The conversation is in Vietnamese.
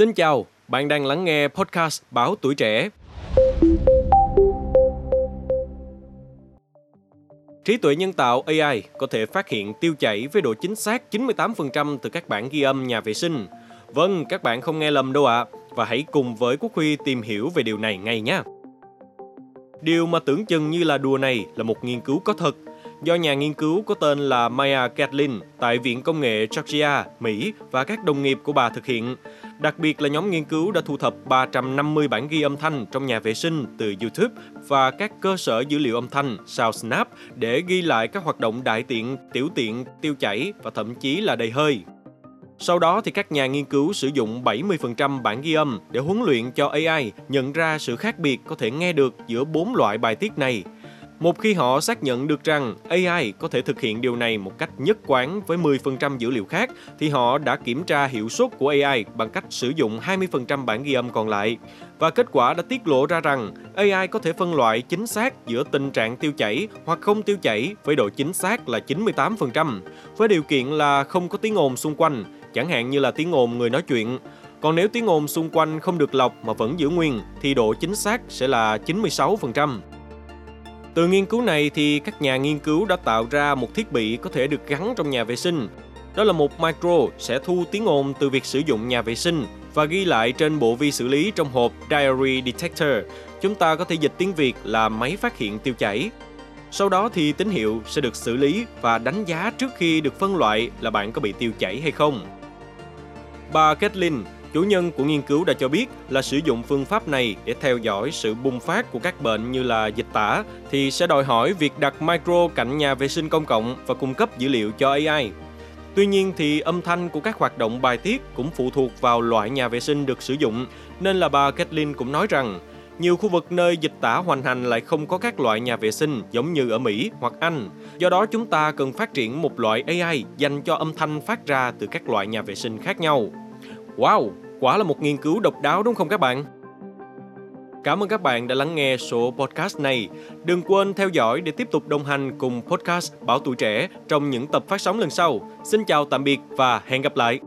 Xin chào, bạn đang lắng nghe podcast Báo Tuổi Trẻ. Trí tuệ nhân tạo AI có thể phát hiện tiêu chảy với độ chính xác 98% từ các bản ghi âm nhà vệ sinh. Vâng, các bạn không nghe lầm đâu ạ. À. Và hãy cùng với Quốc Huy tìm hiểu về điều này ngay nhé. Điều mà tưởng chừng như là đùa này là một nghiên cứu có thật do nhà nghiên cứu có tên là Maya Gatlin tại Viện Công nghệ Georgia, Mỹ và các đồng nghiệp của bà thực hiện. Đặc biệt là nhóm nghiên cứu đã thu thập 350 bản ghi âm thanh trong nhà vệ sinh từ YouTube và các cơ sở dữ liệu âm thanh SoundSnap để ghi lại các hoạt động đại tiện, tiểu tiện, tiêu chảy và thậm chí là đầy hơi. Sau đó thì các nhà nghiên cứu sử dụng 70% bản ghi âm để huấn luyện cho AI nhận ra sự khác biệt có thể nghe được giữa bốn loại bài tiết này – một khi họ xác nhận được rằng AI có thể thực hiện điều này một cách nhất quán với 10% dữ liệu khác, thì họ đã kiểm tra hiệu suất của AI bằng cách sử dụng 20% bản ghi âm còn lại. Và kết quả đã tiết lộ ra rằng AI có thể phân loại chính xác giữa tình trạng tiêu chảy hoặc không tiêu chảy với độ chính xác là 98%, với điều kiện là không có tiếng ồn xung quanh, chẳng hạn như là tiếng ồn người nói chuyện. Còn nếu tiếng ồn xung quanh không được lọc mà vẫn giữ nguyên thì độ chính xác sẽ là 96%. Từ nghiên cứu này thì các nhà nghiên cứu đã tạo ra một thiết bị có thể được gắn trong nhà vệ sinh. Đó là một micro sẽ thu tiếng ồn từ việc sử dụng nhà vệ sinh và ghi lại trên bộ vi xử lý trong hộp Diary Detector. Chúng ta có thể dịch tiếng Việt là máy phát hiện tiêu chảy. Sau đó thì tín hiệu sẽ được xử lý và đánh giá trước khi được phân loại là bạn có bị tiêu chảy hay không. Bà Kathleen Chủ nhân của nghiên cứu đã cho biết là sử dụng phương pháp này để theo dõi sự bùng phát của các bệnh như là dịch tả thì sẽ đòi hỏi việc đặt micro cạnh nhà vệ sinh công cộng và cung cấp dữ liệu cho AI. Tuy nhiên thì âm thanh của các hoạt động bài tiết cũng phụ thuộc vào loại nhà vệ sinh được sử dụng, nên là bà Kathleen cũng nói rằng nhiều khu vực nơi dịch tả hoành hành lại không có các loại nhà vệ sinh giống như ở Mỹ hoặc Anh. Do đó chúng ta cần phát triển một loại AI dành cho âm thanh phát ra từ các loại nhà vệ sinh khác nhau. Wow, quả là một nghiên cứu độc đáo, đúng không các bạn? Cảm ơn các bạn đã lắng nghe số podcast này. Đừng quên theo dõi để tiếp tục đồng hành cùng podcast Bảo Tuổi Trẻ trong những tập phát sóng lần sau. Xin chào, tạm biệt và hẹn gặp lại!